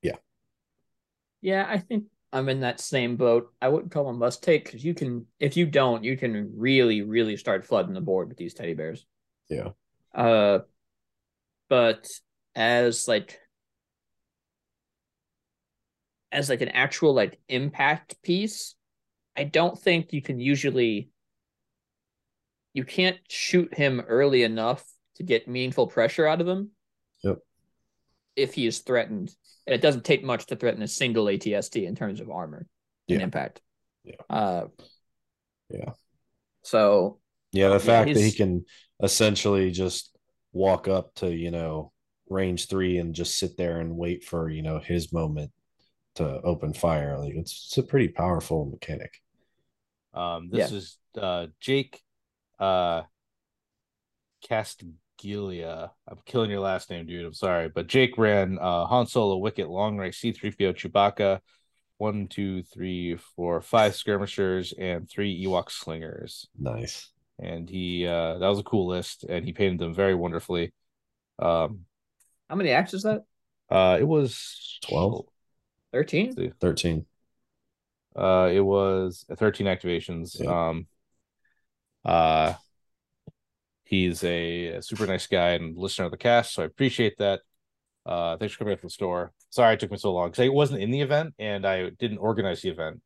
yeah, Yeah, I think I'm in that same boat. I wouldn't call them must take because you can if you don't, you can really, really start flooding the board with these teddy bears.
yeah
Uh, but as like as like an actual like impact piece, I don't think you can usually you can't shoot him early enough to get meaningful pressure out of him.
Yep.
If he is threatened, and it doesn't take much to threaten a single ATST in terms of armor and impact.
Yeah.
Uh.
Yeah.
So
yeah the fact that he can essentially just walk up to you know range three and just sit there and wait for you know his moment to open fire like it's, it's a pretty powerful mechanic
Um this is uh Jake uh Castaglia. I'm killing your last name, dude. I'm sorry. But Jake ran uh Han Solo, Wicket, Logray, C3PO, Chewbacca, one, two, three, four, five skirmishers, and three Ewok slingers.
nice
and he uh that was a cool list, and he painted them very wonderfully. Um,
How many acts is that?
uh, it was
12?
13?
13.
Uh, it was 13 activations.
Yeah.
Um, uh, he's a, a super nice guy and listener of the cast, so I appreciate that. Uh, thanks for coming up to the store. Sorry it took me so long because I wasn't in the event and I didn't organize the event.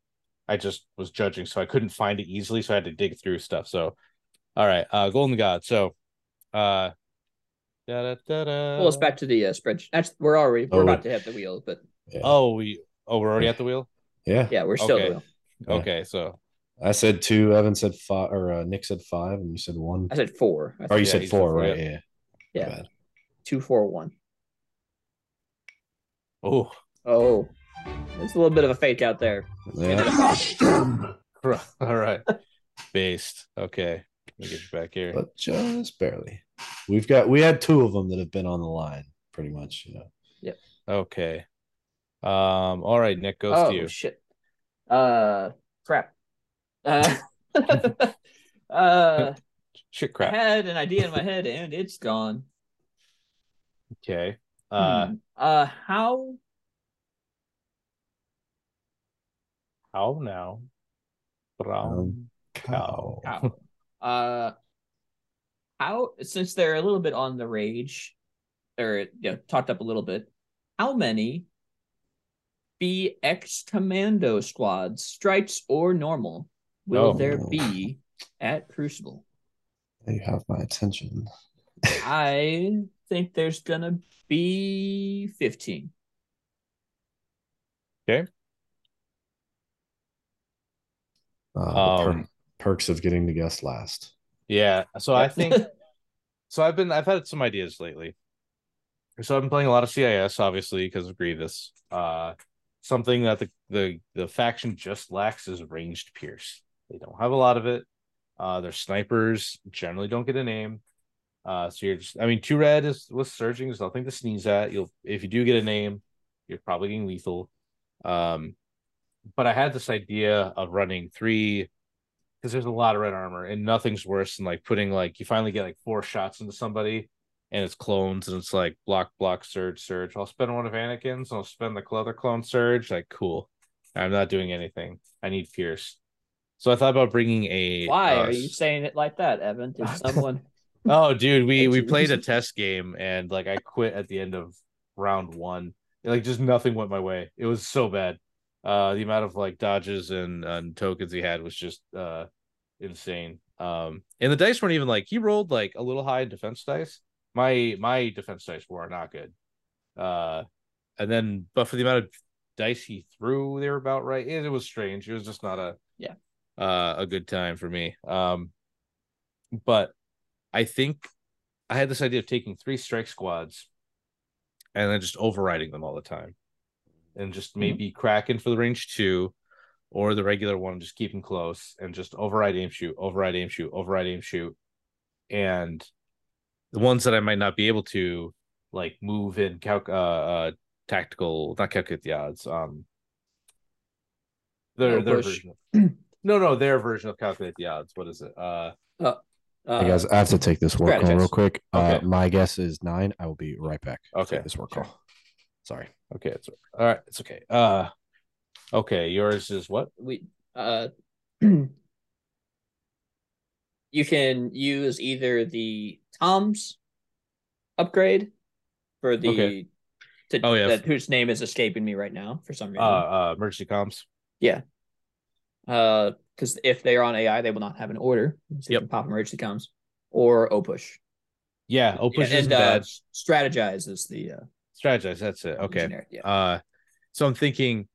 I just was judging, so I couldn't find it easily, so I had to dig through stuff. So, all right, uh, Golden God. So, uh, da-da-da-da.
Pull us back to the uh, spreadsheet. That's we're already we're
Oh.
about to hit the wheel, but
Yeah.
Oh, we oh we're already at the wheel.
Yeah.
yeah, we're still
Okay.
the wheel.
Okay, so
I said two. Evan said five, or uh, Nick said five, and you said one.
I said four. I
Or
think.
you
Yeah,
said
he said
four,
four,
right?
yeah.
Yeah.
Yeah. Two, four, one.
oh
Oh, there's a little bit of a fake out there.
Yeah.
all right, based. Okay, let me get you back here.
but just barely. We've got we had two of them that have been on the line, pretty much. You know. Yep.
Okay. Um. All right, Nick goes
oh
to you.
shit. Uh, crap. Uh, uh,
Shit, crap.
I had an idea in my head and it's gone.
Okay. Uh,
Hmm. uh, how?
how now? Brown
Um,
cow.
Uh, how? Since they're a little bit on the rage, or you know, talked up a little bit. How many BX Commando squads, strikes or normal, will
Oh.
there be at Crucible?
You have my attention.
I think there's gonna be fifteen.
Uh, the per-
Um,
perks of getting to guess last.
Yeah. So I think. so I've been. I've had some ideas lately. So I've been playing a lot of CIS, obviously, because of Grievous. Uh, something that the the the faction just lacks is ranged pierce. They don't have a lot of it. Uh, their snipers generally don't get a name. Uh, so you're just. I mean, two red is with surging. There's nothing to sneeze at. You'll if you do get a name, you're probably getting lethal. Um, but I had this idea of running three because there's a lot of red armor and nothing's worse than like putting like you finally get like four shots into somebody and it's clones and it's like block block surge surge i'll spend one of anakin's and i'll spend the other clone surge like cool i'm not doing anything i need pierce so i thought about bringing a
Why
uh,
are you saying it like that, Evan? Did someone?
Oh, dude, we we played a test game and like I quit at the end of round one. Like just nothing went my way. It was so bad. Uh, the amount of like dodges and and tokens he had was just uh insane. Um, and the dice weren't even like he rolled like a little high in defense dice. My my defense dice were not good. Uh, and then but for the amount of dice he threw, they were about right. It, it was strange. It was just not a
Yeah.
uh a good time for me. Um, but I think I had this idea of taking three strike squads and then just overriding them all the time. And just maybe cracking for the range two or the regular one, just keep them close and just override aim shoot, override aim shoot, override aim shoot. And the ones that I might not be able to like move in calc uh, uh tactical, not calculate the odds. Um their
No
their version of, no no their version of calculate the odds. What is it? Uh
Uh,
hey guys, I have to take this work call real quick. Uh, my guess is nine. I will be right back.
Okay,
this work call. Sorry.
Okay, it's all right. It's okay. Uh, okay. Yours is what?
we uh you can use either the Tom's upgrade for the
Okay.
to,
Oh, yeah.
that whose name is escaping me right now for some
Uh,
reason.
uh, emergency comms. Yeah.
Uh, because if they are on AI, they will not have an order. So
Yep.
pop emergency comms or O push.
Yeah, Opus
and
is
uh, strategize is the uh,
Strategize. That's it. Okay.
generic, yeah.
Uh, so I'm thinking,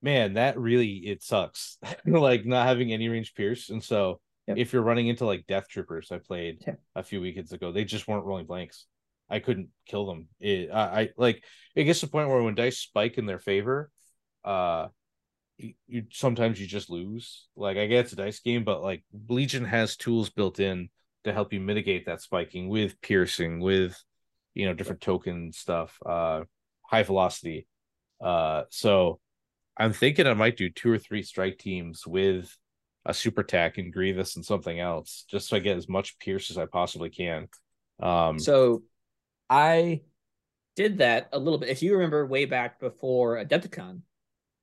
man, that really it sucks. like not having any range pierce, and so
Yep.
if you're running into like death troopers, I played
Yeah.
a few weekends ago. They just weren't rolling blanks. I couldn't kill them. It, I, I like it gets to the point where when dice spike in their favor, uh, you, you sometimes you just lose. Like I get it's a dice game, but like Legion has tools built in to help you mitigate that spiking with piercing, with you know different token stuff, uh, high velocity. Uh, so I'm thinking I might do two or three strike teams with a super tack and Grievous and something else, just so I get as much Pierce as I possibly can. Um,
So I did that a little bit. If you remember way back before Adepticon,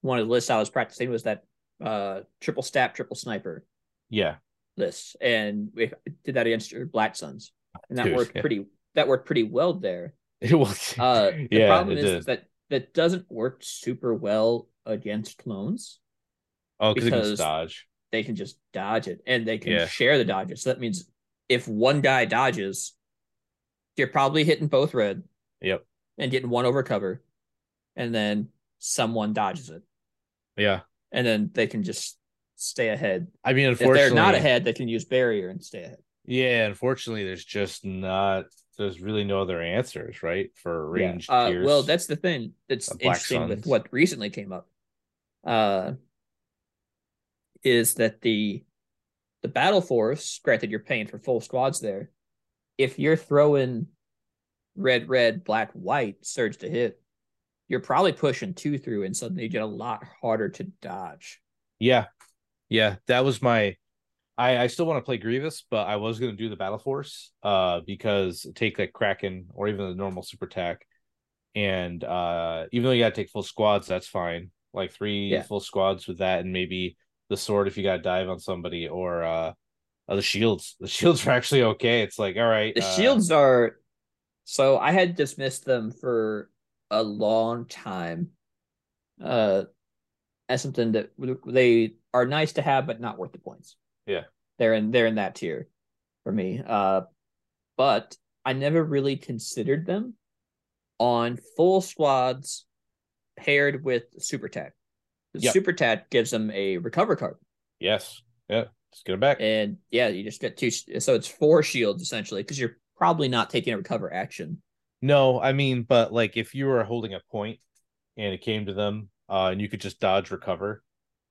one of the lists I was practicing was that uh triple STAP, triple sniper
yeah,
list. And we did that against your Black Suns. And that
Dude,
worked
yeah.
pretty that worked pretty well there.
it was.
Uh the
yeah,
problem is
did.
that that doesn't work super well against clones.
oh, because it can dodge.
They can just dodge it and they can
Yeah.
share the dodges. So that means if one guy dodges, you're probably hitting both red
Yep.
and getting one over cover, and then someone dodges it,
Yeah.
and then they can just stay ahead.
I mean,
If
unfortunately,
they're not ahead, they can use barrier and stay ahead.
Yeah, unfortunately, there's just not. There's really no other answers, right? For
Yeah. Uh, well, that's the thing that's interesting with what recently came up. Uh, is that the the battle force? Granted, you're paying for full squads there. If you're throwing red, red, black, white surge to hit, you're probably pushing two through, and suddenly you get a lot harder to dodge.
Yeah, yeah, that was my. I I still want to play Grievous, but I was gonna do the Battle Force, uh, because take like Kraken or even the normal Super attack. and uh, even though you gotta take full squads, that's fine. Like three
Yeah.
full squads with that, and maybe the sword if you gotta dive on somebody, or uh, uh the shields. The shields are actually okay. It's like all right,
The
uh,
shields are so I had dismissed them for a long time. Uh as something that they are nice to have but not worth the points.
Yeah.
They're in they're in that tier for me. Uh but I never really considered them on full squads paired with super tac. The
Yep.
super tac gives them a recover card.
Yes, yeah, just get it back.
And yeah, you just get two so it's four shields essentially because you're probably not taking a recover action.
No, I mean, but like if you were holding a point and it came to them, uh, and you could just dodge recover,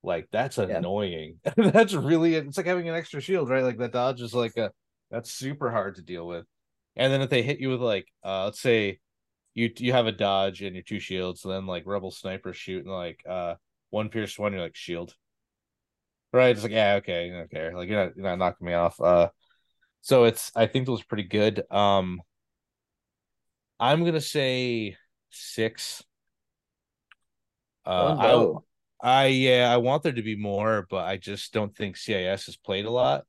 like that's
Yeah.
annoying. that's really it's like having an extra shield, right? Like that dodge is like a that's super hard to deal with. And then if they hit you with like uh let's say you you have a dodge and your two shields, and then like rebel sniper shoot and like uh one pierce one, you're like shield. Right. It's like, yeah, okay, okay. Like you're not you're not knocking me off. Uh so it's I think those are pretty good. Um I'm gonna say six. Uh,
Oh.
I, I yeah, I want there to be more, but I just don't think CIS has played a lot.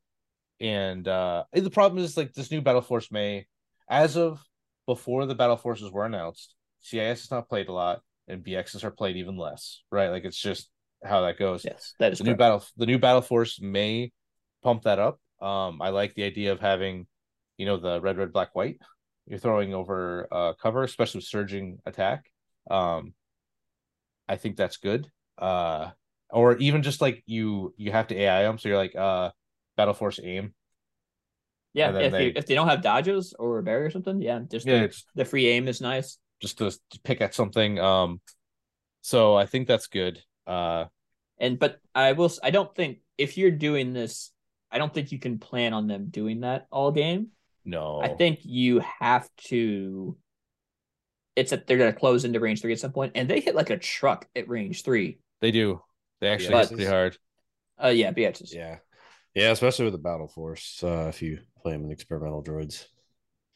And uh the problem is like this new Battle Force may, as of before the Battle Forces were announced, CIS has not played a lot, and BXs are played even less, right? Like it's just how that goes.
Yes, that is
the new battle the new battle force may pump that up. Um i like the idea of having you know the red red black white you're throwing over uh cover especially with surging attack. Um i think that's good. Uh or even just like you you have to ai them so you're like uh battle force aim.
Yeah, if
they-
you, if they don't have dodges or a barrier or something, yeah, just
yeah
the, the free aim is nice.
Just to, to pick at something um so i think that's good uh
And but I will I don't think if you're doing this, I don't think you can plan on them doing that all game.
no
I think you have to. It's that they're gonna close into range three at some point, and they hit like a truck at range three.
they do they actually
Yeah,
hit pretty hard
Uh, yeah, BXs.
Yeah. Yeah, especially with the battle force. Uh, if you play them in experimental droids,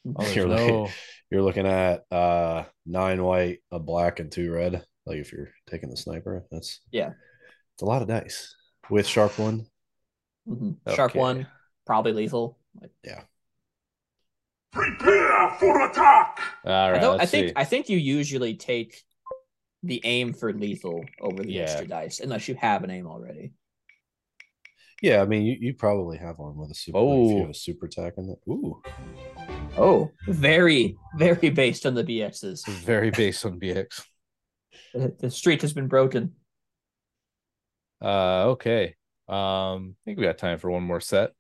oh,
You're
no
you're looking at uh nine white, a black, and two red. Like if you're taking the sniper, that's
Yeah.
it's a lot of dice with sharp one.
Mhm. Sharp
Okay.
one, probably lethal. Yeah.
Prepare for attack!
all right
I, I think
see.
I think you usually take the aim for lethal over the
Yeah.
extra dice, unless you have an aim already.
Yeah, I mean you, you probably have one with a super. like, if you
Oh.
have a super attack in it. Ooh,
Oh, very, very based on the BXs.
very based on bx
The, the streak has been broken.
Uh, okay. Um, I think we got time for one more set.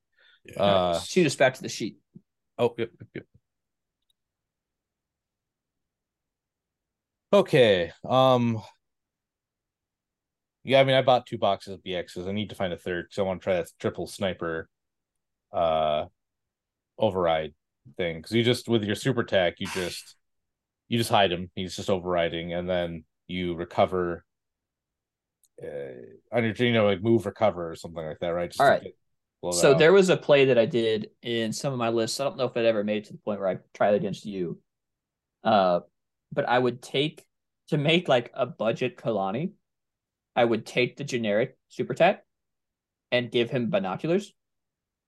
yeah.
Uh,
Shoot us back to the sheet.
oh, yep, yep, yep. Okay. Um, yeah, I mean, I bought two boxes of BXs. I need to find a third because I want to try that triple sniper, uh, override thing. Because you just with your super attack, you just you just hide him. He's just overriding, and then you recover uh, on your you know like move recover or something like that, right? Just
All right.
get-
So there was a play that I did in some of my lists. I don't know if it ever made it to the point where I tried against you. Uh, but I would take to make like a budget Kalani. I would take the generic super tech and give him binoculars,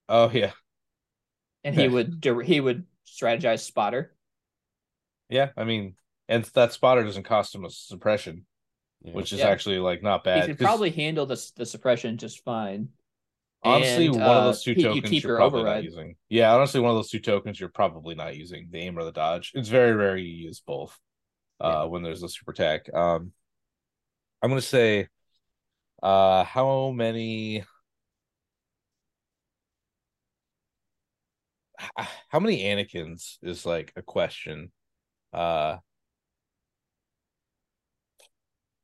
Oh yeah,
and he would dir- he would strategize spotter.
yeah. I mean, and that spotter doesn't cost him a suppression,
Yeah.
which is
Yeah.
actually like not bad.
He
could
could
'cause
probably handle the the suppression just fine.
honestly,
And,
one of
uh,
those two
he- you
tokens you're
your
probably not using. Yeah, honestly, one of those two tokens you're probably not using the aim or the dodge. It's very rare you use both. Uh, when there's a super attack. Um, I'm gonna say, uh, how many? How many Anakins is like a question? Uh,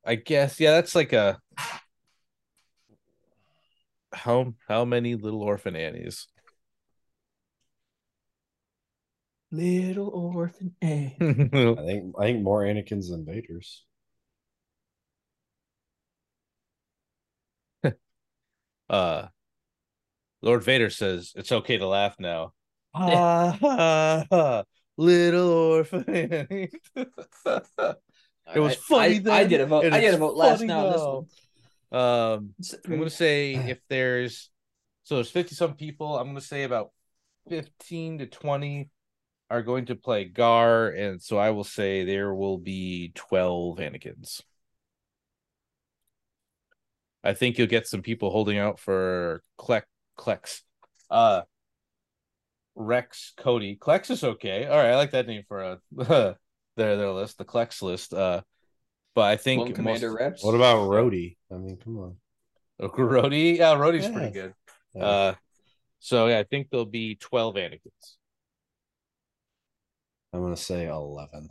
I guess yeah, that's like a how how many little orphan Annies?
Little orphan A.
I think I think more Anakin's than Vader's.
uh Lord Vader says it's okay to laugh now. Ha ha ha little orphan it was funny
I,
then.
I get a vote. I get a vote last now. One.
Um I'm gonna say if there's so there's 50 some people, I'm gonna say about 15 to 20 are going to play Gar, and so I will say there will be 12 Anakins. I think you'll get some people holding out for Klex Klex. Uh Rex Cody. Klex is okay. All right, I like that name for a their their list, the Clex list. Uh but I think
One
most
Commander Reps.
What about Rhodey? I mean, come on.
Oh, Rhodey, yeah, Rhodey's
Yeah.
pretty good.
Yeah.
Uh, so yeah, I think there'll be twelve Anakins.
I'm gonna say eleven.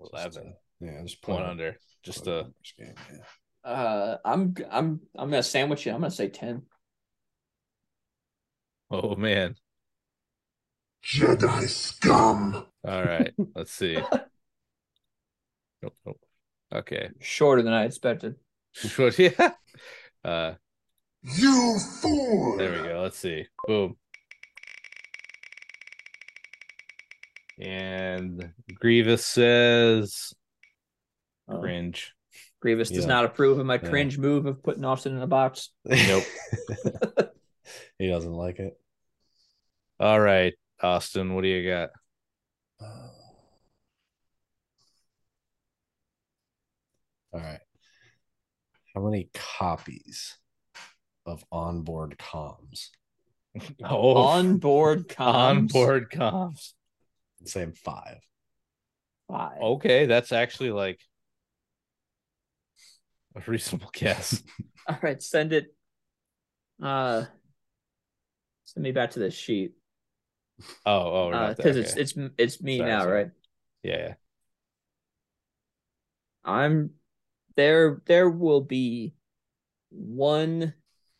Just,
Eleven.
uh, yeah, just
One
put it-
under. Just
put it
uh
game, yeah.
Uh, I'm I'm I'm gonna sandwich it. I'm gonna say ten.
oh man.
Jedi scum!
All right, let's see. Nope, nope. Okay.
Shorter than I expected.
Sure, yeah. Uh
You fool!
there we go. Let's see. Boom. And Grievous says
Uh,
cringe.
Grievous does not approve of my
Yeah.
cringe move of putting Austin in a box.
Nope.
he doesn't like it.
All right, Austin, what do you got?
Uh, All right. How many copies of onboard comms?
Oh,
Onboard comms.
onboard comms.
I'm saying five.
Five.
Okay, that's actually like a reasonable guess.
All right, send it. Uh, send me back to the sheet
Oh, oh, we're
because
there.
it's
Okay.
it's it's me
Sorry,
now,
sorry.
right?
yeah, yeah.
I'm there. There will be one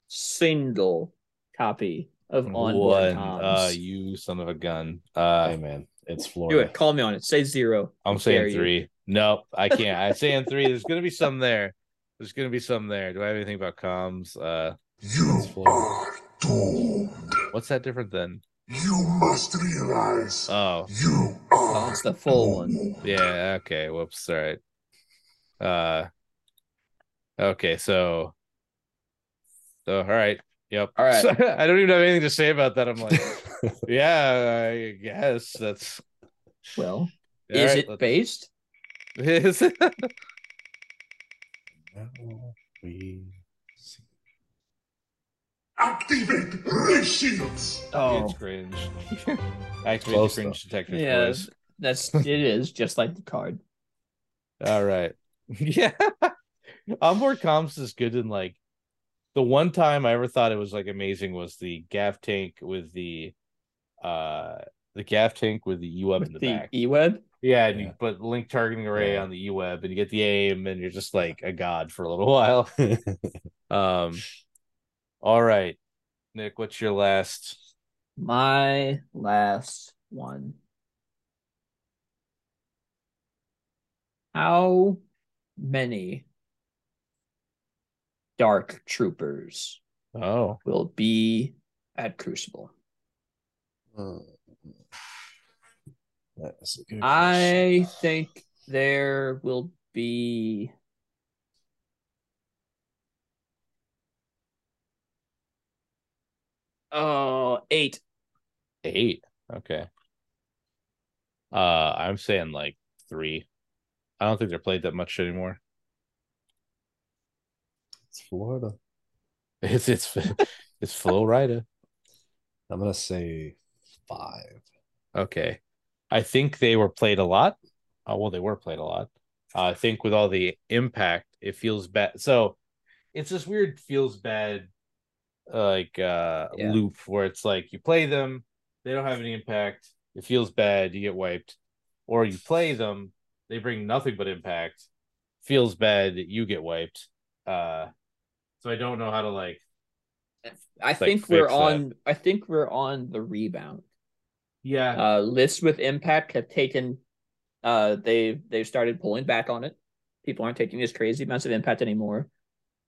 single copy of onboard
One,
comms.
uh, you son of a gun. Uh,
hey man, it's Florida.
Do it. Call me on it. Say zero.
I'm
How dare
saying
you.
three. Nope, I can't. I'm saying three. There's gonna be some there. There's gonna be some there. Do I have anything about comms? Uh,
You are doomed.
what's that different than?
You must realize
Oh,
you
Oh,
are
it's the full one.
yeah. Okay. Whoops. All right. Uh, okay. So, so all right. Yep.
All right.
So, I don't even have anything to say about that. I'm like, yeah, I guess that's.
Well,
All
is
right,
it
let's-
based?
Is it?
Now we see.
Activate ray shields.
Oh,
It's cringe. Activate
Close,
the cringe detector
yeah.
quiz.
That's it. Is just like the card.
All right. Yeah. Onboard comms is good in like the one time I ever thought it was like amazing was the gav tank with the uh the gav tank with the E-web in the,
the
back.
E-web.
yeah, and
Yeah.
you put link targeting array
Yeah.
on the E-web and you get the aim and you're just like a god for a little while. Um all right. Nick, what's your last
My last one. How many Dark Troopers
Oh,
will be at Crucible.
Uh, that's a good
I think there will be oh eight.
eight. Okay. Uh, I'm saying like three. I don't think they're played that much anymore.
It's Florida.
It's it's it's Florida.
I'm gonna say five.
Okay. I think they were played a lot. Uh, well, they were played a lot. Uh, I think with all the impact, it feels bad. So it's this weird feels bad like uh
Yeah.
loop where it's like you play them, they don't have any impact, it feels bad, you get wiped. Or you play them, they bring nothing but impact, feels bad, you get wiped. Uh so I don't know how to like
I think we're
fix that.
on I think we're on the rebound.
yeah
Uh lists with impact have taken uh they they've started pulling back on it. People aren't taking these crazy amounts of impact anymore.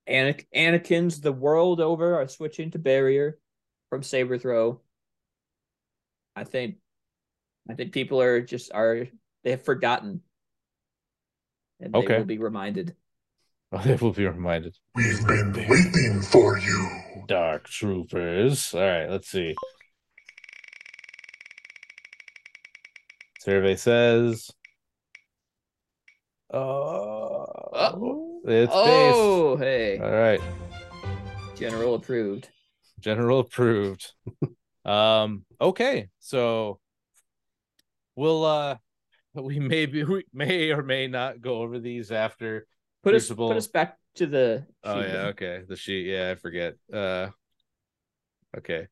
Anakin, Anakin's the world over are switching to barrier from saber throw. I think I think people are just are they have forgotten. And they
Okay.
will be reminded.
they will be reminded.
We've been waiting for you.
Dark Troopers. All right, let's see. Survey says. Oh, oh. It's
oh, hey.
All right,
General approved.
general approved. um, okay, so we'll uh, we may be we may or may not go over these after.
Put us put us back to the
Oh
sheet
yeah, okay. The sheet, yeah, I forget. Uh, okay,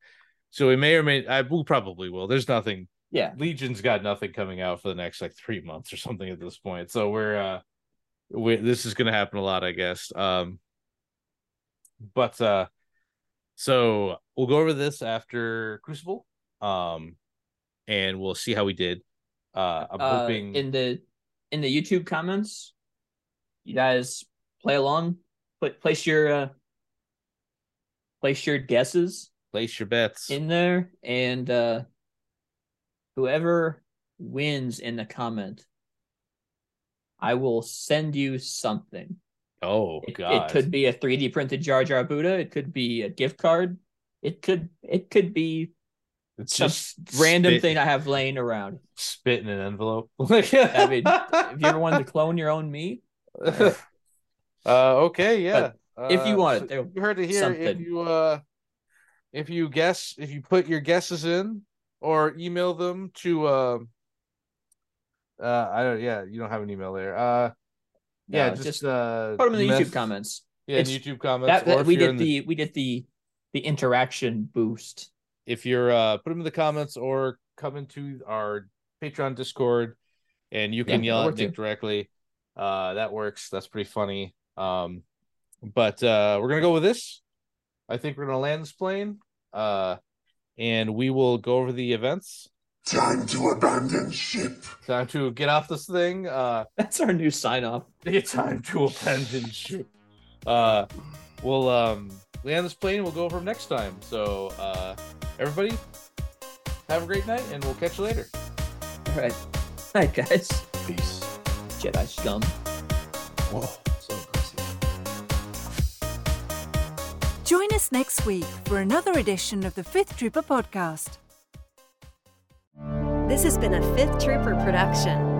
so we may or may I will probably will. There's nothing
Yeah.
Legion's got nothing coming out for the next like three months or something at this point. So we're uh we this is gonna happen a lot, I guess. Um but uh so we'll go over this after Crucible. Um and we'll see how we did. Uh I'm
Uh,
hoping
in the in the YouTube comments, you guys play along. Put place your uh, place your guesses
place your bets.
in there, and uh, whoever wins in the comment, I will send you something.
oh
It,
god.
it could be a 3D printed Jar Jar Buddha. It could be a gift card. It could it could be
it's just
random
spit-
thing I have laying around.
spit in an envelope.
I mean, if you ever wanted to clone your own me,
uh okay yeah
if you
Uh,
want
so
it,
you heard it here if you uh if you guess if you put your guesses in or email them to uh uh i don't yeah you don't have an email there. Uh yeah
No,
just,
just
uh
put them in the YouTube comments.
yeah in youtube comments
That, that we did
in
the, we did the the interaction boost.
if you're uh put them in the comments or come into our patreon discord and you can
Yeah,
yell at nick
too.
directly. Uh that works. That's pretty funny. Um but uh we're gonna go with this. I think we're gonna land this plane. Uh and we will go over the events
Time to abandon ship.
time to get off this thing uh
That's our new sign off.
it's time to abandon ship uh we'll um land this plane we'll go over 'em next time so uh everybody have a great night and we'll catch you later
All right. Night, guys.
Peace.
Jedi scum.
Whoa, so.
Join us next week for another edition of the Fifth Trooper podcast.
This has been a Fifth Trooper production.